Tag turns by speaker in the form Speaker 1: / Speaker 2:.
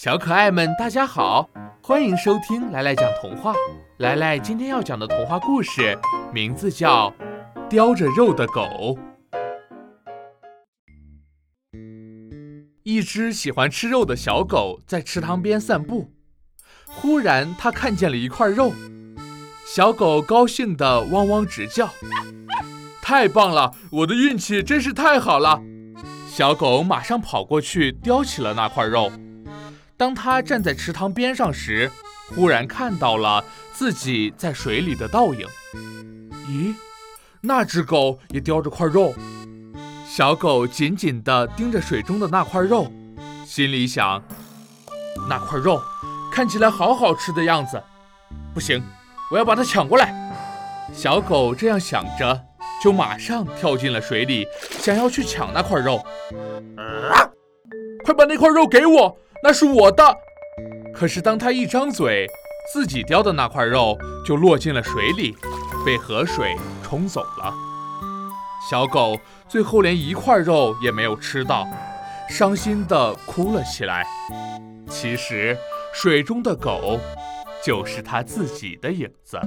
Speaker 1: 小可爱们，大家好，欢迎收听来来讲童话。来来今天要讲的童话故事名字叫《叼着肉的狗》。一只喜欢吃肉的小狗在池塘边散步，忽然它看见了一块肉，小狗高兴地汪汪直叫：“太棒了，我的运气真是太好了！”小狗马上跑过去叼起了那块肉。当他站在池塘边上时，忽然看到了自己在水里的倒影。咦，那只狗也叼着块肉。小狗紧紧地盯着水中的那块肉，心里想：那块肉看起来好好吃的样子。不行，我要把它抢过来。小狗这样想着，就马上跳进了水里，想要去抢那块肉。快把那块肉给我！那是我的。可是当他一张嘴，自己叼的那块肉就落进了水里，被河水冲走了。小狗最后连一块肉也没有吃到，伤心地哭了起来。其实，水中的狗就是它自己的影子。